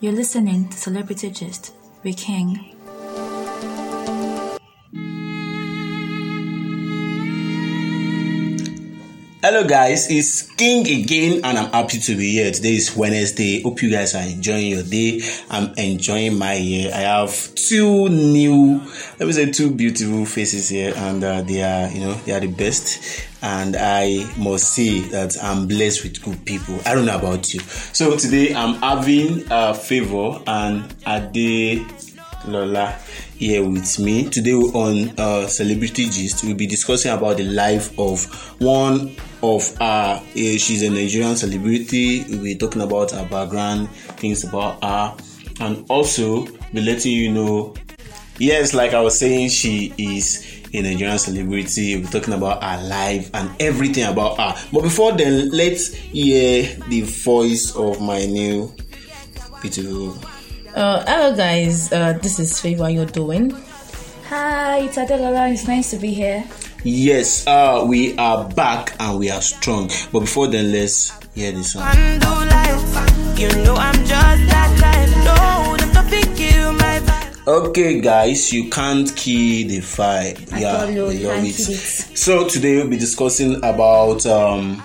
You're listening to Celebrity Gist with King. Hello guys, it's King again and I'm happy to be here. Today is Wednesday. Hope you guys are enjoying your day. I'm enjoying my year. I have two new, let me say two beautiful faces here and uh, they are, you know, they are the best. And I must say that I'm blessed with good people. I don't know about you. So today I'm having a favor and Ade Lola here with me. Today on uh, Celebrity Gist, we'll be discussing about the life of one of our. Uh, she's a Nigerian celebrity. We'll be talking about her background, things about her, and also be letting you know. Yes, like I was saying, she is a Nigerian celebrity. We're talking about her life and everything about her. But before then, let's hear the voice of my new beautiful uh, hello guys, uh, this is Favor. How you doing? Hi, it's Adelola. It's nice to be here. Yes, uh, we are back and we are strong. But before then, let's hear this song. Okay, guys, you can't kill the fire. yeah, we love it. it. So today we'll be discussing about um,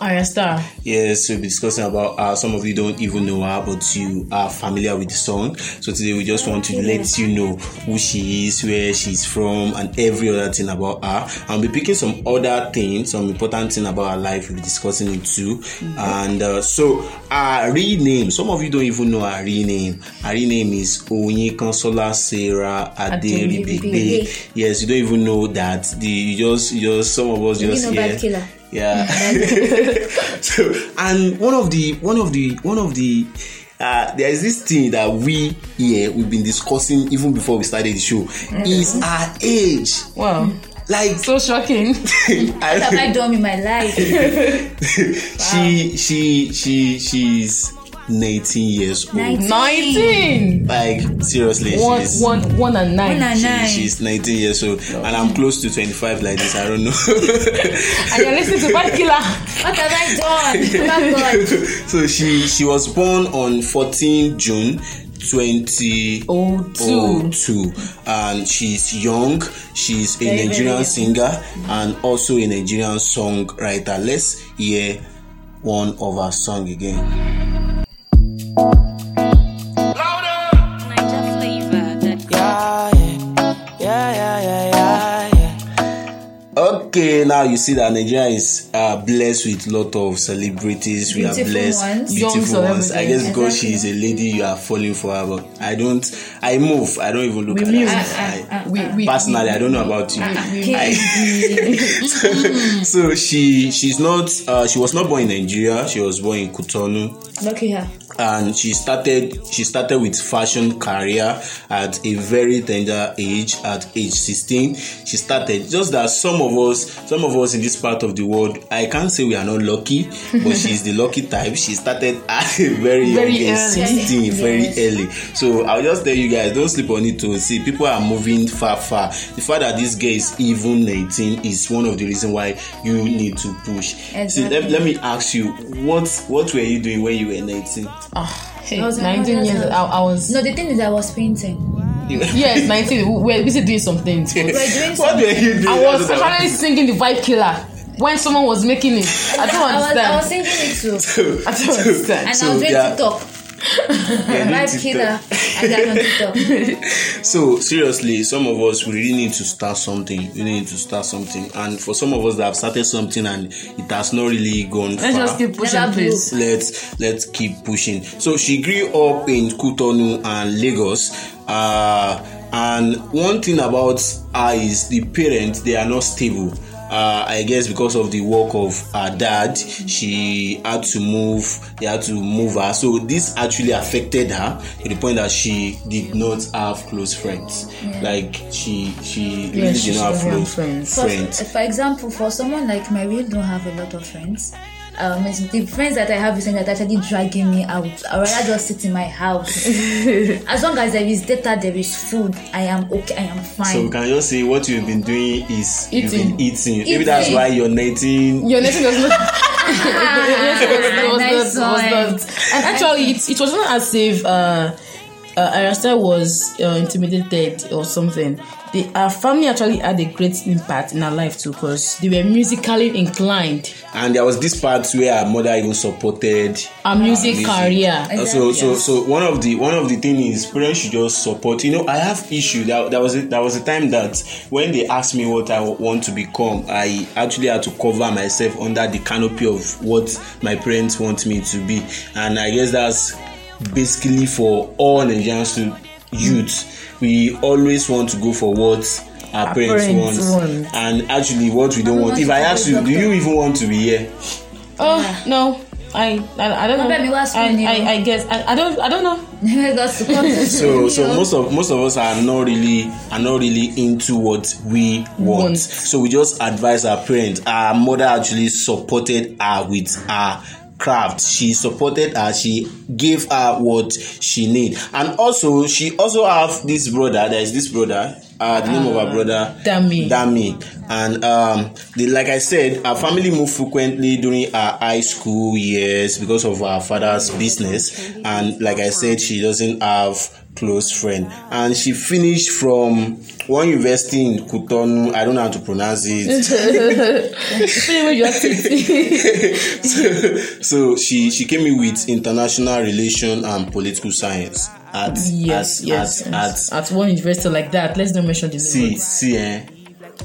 Ayra Starr. Yes, we'll be discussing about uh, some of you don't even know her, but you are familiar with the song. So today we just want to let you know who she is, where she's from, and every other thing about her. We'll be picking some other things, some important thing about her life. We'll be discussing it too. Mm-hmm. And uh, so her real name, some of you don't even know her real name. Her real name is Oyinkansola Sarah Aderibigbe. Yes, you don't even know that. The you just you just some of us just yeah. Yeah. so, and one of the one of the one of the uh, there is this thing that we here we've been discussing even before we started the show mm-hmm. is our age. Wow. Like so shocking. what have I done in my life? she she she she's 19 years old. 19. Like seriously, one, she's one, one and nine. One and she, nine. she's 19 years old, and I'm close to 25 like this. I don't know. and you're listening to Bad Killer. What have I done? So she she was born on 14 June 2002 and she's young she's a very, nigerian very singer and also a nigerian songwriter let's hear one of her song again you see that Nigeria is uh, blessed with a lot of celebrities. Beautiful we are blessed, ones. beautiful Young ones. I guess celebrities. because she is a lady, you are falling for her. But I don't. I move. I don't even look We at move. her. Ah, ah, I- ah, We, we, Personally, I don't know about you. we, I- so she she's not. Uh, she was not born in Nigeria. She was born in Cotonou Lucky her. And she started she started with fashion career at a very tender age at age 16 she started just that some of us some of us in this part of the world i can't say we are not lucky but she's the lucky type. She started at a very, Very young age early. 16 very Yes. early. So i'll just tell you guys don't sleep on it to see people are moving far far. The fact that this girl is even 19 is one of the reasons why you need to push. See let, let me ask you what what were you doing when you were 19 Ah, hey, I was- 19 years. I, I was. No, the thing is, I was painting. Yes, 19. We were busy doing some things. but We're doing what something. were you doing? I was That's actually singing the Vibe Killer when someone was making it. I don't I was, I was understand. singing it too. I don't understand. And So, I was doing yeah. TikTok. doing Live killer. I got on TikTok. So seriously, some of us we really need to start something. We need to start something, and for some of us that have started something and it has not really gone Let's far. just keep pushing, Never please. let's let's keep pushing. So she grew up in Cotonou and Lagos. Uh, and one thing about her is the parents they are not stable. Uh, I guess because of the work of her dad, she had to move. They had to move her, so this actually affected her to the point that she did not have close friends. Like she, she really she did not have close friends. For, friends. for example, for someone like me, I don't have a lot of friends. Um, the friends that I have recently that actually dragging me out. I rather just sit in my house. as long as there is data, there is food. I am okay. I am fine. So we can just say what you've been doing is you've been eating. Maybe that's why you're 19. Your netting does not. it was Nice not, it was not. And actually, it, it was not as if uh, uh, Ayra Starr was uh, intimidated or something. The, our family actually had a great impact in our life too because they were musically inclined. and there was this part where our mother even supported Our music music. career. Uh, so so so one of the one of the thing is parents should just support you know i have issue that, that was a, that was a time that when they asked me what I want to become i actually had to cover myself under the canopy of what my parents want me to be and i guess that's basically for all nigerians to youth we always want to go for what our, Our parents, parents want. want. and actually what we don't want if i ask you do you even want to be here Oh no, I I, I don't know. Wá school I. I, I guess I, I don't I don't know. So so most of most of us are not really are not really into what we want. Want. so we just advise our parents our mother actually supported her with her craft she supported her she gave her what she need and also she also have this brother there is this brother uh the name of her brother Dami. Dami. And um, the, like I said, our family moved frequently during our high school years because of our father's business. And like I said, she doesn't have close friend. And she finished from one university in Cotonou. I don't know how to pronounce it. Anyway, you have to- so, so she she came in with international relation and political science at yes, at, yes, at, yes. at At one university like that, let's not mention the see see eh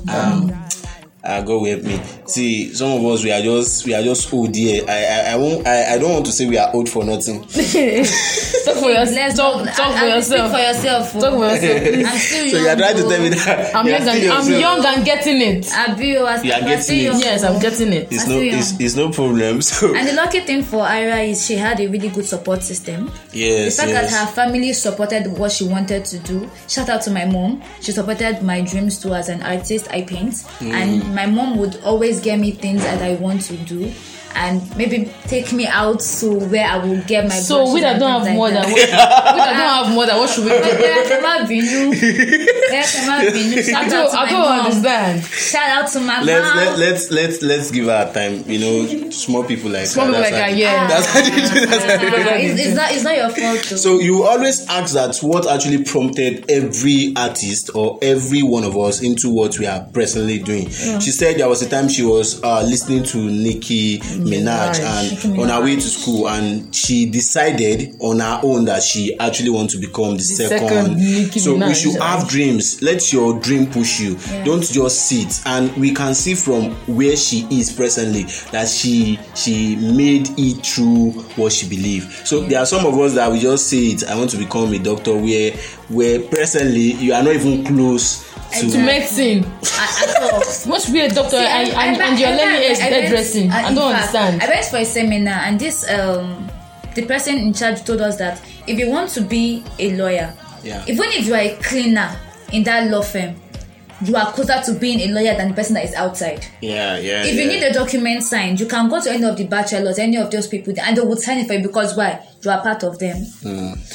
um uh, God will help me. See, some of us we are just we are just old here. I I I won't I, I don't want to say we are old for nothing. Talk for yourself. Let's Talk, talk I- for I- speak yourself. for yourself. Talk for yourself. please. I'm still So you are trying to tell me that I'm you young, and, still I'm yourself. young and getting it. Abi, you are You are still getting it. Yes, I'm getting it. It's no it's, it's no problem. So And the lucky thing for Ayra is she had a really good support system. yes the fact yes. that her family supported what she wanted to do. Shout out to my mom. She supported my dreams too as an artist. I paint, Hmm. and my mom would always get me things that I want to do, and maybe take me out to where I will get my. So we that don't have things more than what, we that don't have more than what should we do? Bóyá kẹ́ má bínú. Bóyá kẹ́ má bínú. Shout out don't, to I my don't mom. understand. Shout out to my Let's mom. let, let's let's let's give her time. You know, small people like Small her. people like her, yeah. That's how they do. That's how they do. It's, it's not. It's not your fault. Though. So you always ask that what actually prompted every artist or every one of us into what we are presently doing. She said there was a time she was uh, listening to Nicki Minaj Minaj. and on her way to school and she decided on her own that she actually wants to become the, second. second Nicki so we should have dreams. Let your dream push you. Don't just sit. And we can see from where she is presently that she she made it through what she believed. So there are some of us that we just say it. I want to become a doctor. Where where presently you are not even close to. To medicine. At- at all. Must be a doctor See, and, I- and, I- and you're I- learning I- I went- hairdressing. uh, I don't fact, understand. I went for a seminar and this um the person in charge told us that if you want to be a lawyer, Yeah. even if you are a cleaner in that law firm, you are closer to being a lawyer than the person that is outside. Yeah, yeah. If you need a document signed, you can go to any of the bachelors, any of those people, and they will sign it for you because why? You are part of them.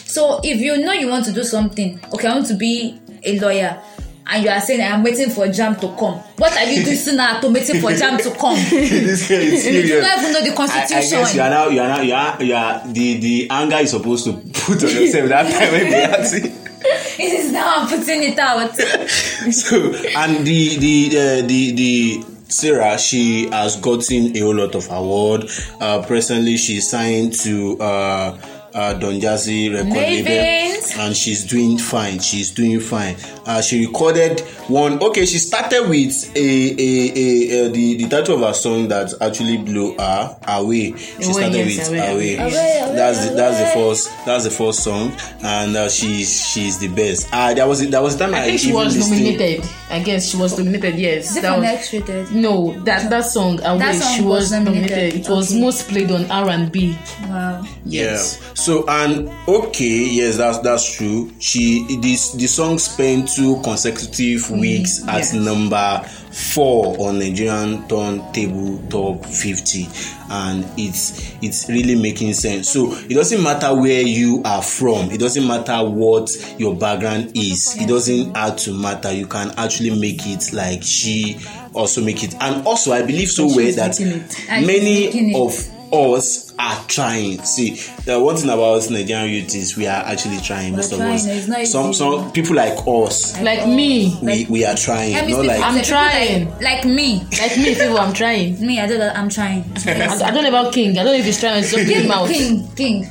So if you know you want to do something, okay, I want to be a lawyer, and you are saying I'm waiting for jam to come. What are you doing now to waiting for jam to come? this guy is you don't even know the I, I constitution. guess you are now you are now you are, you are the the anger is supposed to put on yourself that time when they ask you. it is now I'm putting it out. so and the the uh, the the Sarah she has gotten a whole lot of award. Uh, presently she's signed to uh, uh, Don Jazzy record label and she's doing fine. She's doing fine. Uh, she recorded one. Okay, she started with a a, a, uh the the title of her song that actually blew her away. She Away, started yes, with Away, away. Away. Away, Away, That's the, that's the first that's the first song, and uh, she's she's the best. Uh, there was there was a time I, I think she was listened- nominated. I guess she was nominated. Yes, Is it that from was, X no that that song. Away, That song she was was nominated. nominated. It was most played on R and B. Wow. Yes. Yeah. So and okay, yes, that's that's true. She this the song spent two consecutive mm, weeks at yes. number four on Nigerian turntable top 50 and it's it's really making sense. So it doesn't matter where you are from. It doesn't matter what your background is. It doesn't have to matter. You can actually make it like she also make it. And also i believe so well that making it. And she's making many of us are trying see the one thing about nigerian youth is we are actually trying most of us some easy. some people like us like me we we are trying not speak like I'm trying. Like, like me. like me people i'm trying Me, I don't know. I'm trying. I, I don't know about king i don't know if he's trying it's just king, him out king, king.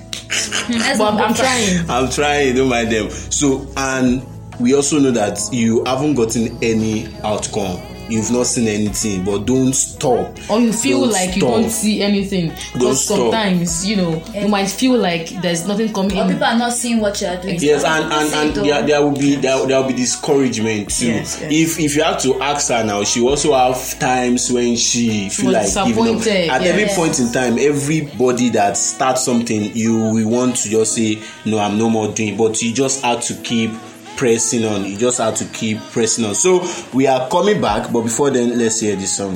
But not go i'm trying I'm trying, don't mind them. So, and we also know that you haven't gotten any outcome. You've not seen anything, but don't stop. or you feel Don't like you stop. don't see anything Don't because stop. sometimes you know you might feel like there's nothing coming Or in people are not seeing what you are doing. Yes, and and, and there, there will be there, there will be discouragement too. Yes, yes. If if you have to ask her now, she also have times when she feel was like giving up. At yeah. every point in time, everybody that starts something, you will want to just say, "No, I'm no more doing." But you just have to keep pressing on. You just have to keep pressing on. So we are coming back, but before then, let's hear this song.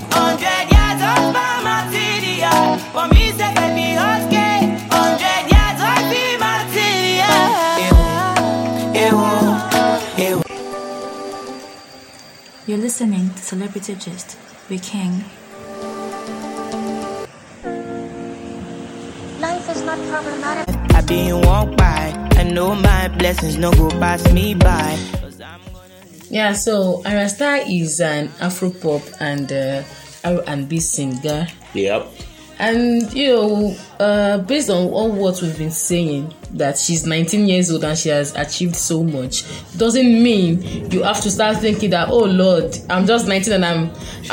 You're listening to Celebrity Gist with King. Life is not problematic. I've been walk by. I know my blessings no go pass me by. Yeah, so Ayra Starr is an Afro pop and uh, R&B singer, Yep. and you know, uh, based on all what we've been saying, that she's 19 years old and she has achieved so much, doesn't mean you have to start thinking that oh Lord, I'm just 19 and I'm,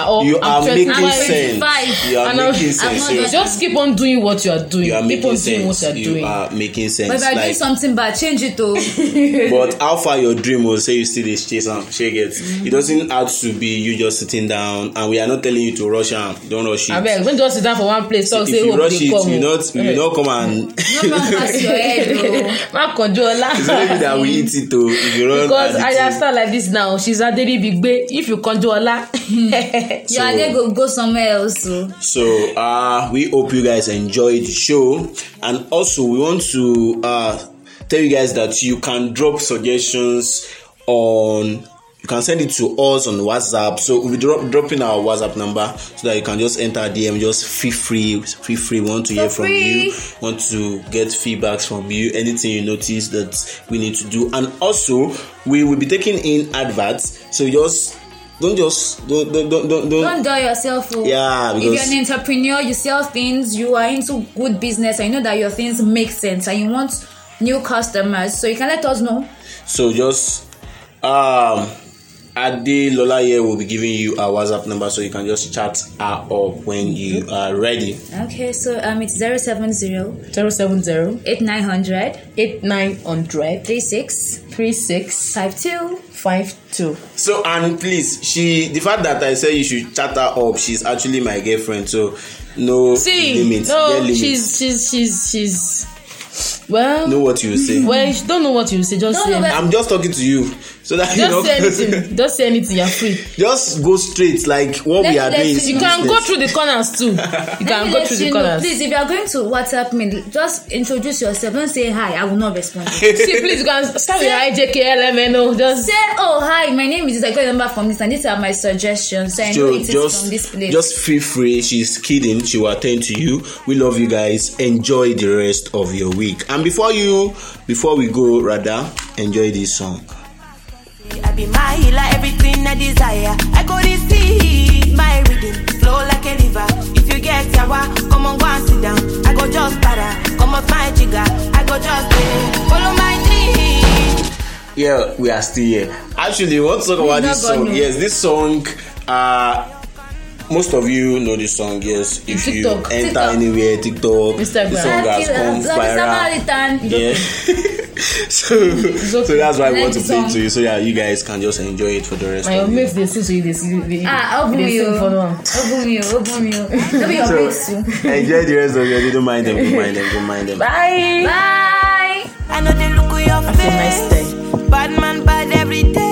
or You I'm are making 25. sense. Five. You are And I'm- making I'm sense. not You- just- Just keep on doing what you are doing. You are keep making on doing what you're You doing. are making sense. But if I do Like- something bad, change it to. but how far your dream will say you still dey chase am shey get it doesn't have to be you just sitting down and we are not telling you to rush am don't rush it Abeg, don't just sit down for one place talk if say you hope rush dey it come. you o. not you not come and No run past your head, kánjú ọlá. it's only that we eat it o if you run because I start like this now she's aderi bigbe if you kánjú ọlá. You are there, go, go somewhere else. So. So uh we hope you guys enjoyed the show and also we want to uh tell you guys that you can drop suggestions on you can send it to us on WhatsApp. So we'll be drop, dropping our WhatsApp number so that you can just enter DM. Just feel free, feel free. We want to hear from free. you. Want to get feedbacks from you. Anything you notice that we need to do. And also we will be taking in adverts. So just don't just don't don't don't don't, don't Don't dull yourself. oh. Yeah, if you're an entrepreneur, you sell things, you are into good business, and you know that your things make sense, and you want new customers, so you can let us know. So just um Ade Lola here will be giving you our WhatsApp number so you can just chat her up when you are ready. Okay, so um, it's 070 zero seven zero 8900 eight nine hundred 36 three six 52. five two. So and please, she the fact that I say you should chat her up, she's actually my girlfriend, so no see limit. no limit. she's she's she's she's well know what you say. well you don't know what you say just Don't say I'm just talking to you. So that you know just say anything just say anything you're free. just go straight like what Let we are doing you- you can go through the corners too you can go through the know, corners. please, if you are going to WhatsApp me, just introduce yourself. Don't say hi, I will not respond. see please you can start with IJKLMNO just say, oh, hi, my name is. I got number from this, and these are my suggestions. So I know is just, from this place. just feel free. She's kidding. She will attend to you. We love you guys. Enjoy the rest of your week. And before you, before we go, rather enjoy this song. I be my healer, everything I desire. I go receive my reading, flow like a river. If you get yawa, come on, go and sit down. I go just para, come off my jigger. I go just pay, follow my dream. Yeah, we are still here. Actually, we want to talk about this song. Yes, this song. Uh, most of you know this song. Yes, if you enter TikTok. anywhere, TikTok, Instagram. the song has come viral. Samaritan. Yeah. so, so that's why I want to play it to you so that you guys can just enjoy it for the rest my of the mates dey sing so you dey sing you dey Ah, open dey you. sing for one. Open you, open you. Don't be your So, face too. enjoy the rest of your day. Don't mind them. Don't mind them. Don't mind them. bye. Bye. I know they look at your Have nice face. Bad man bad every day.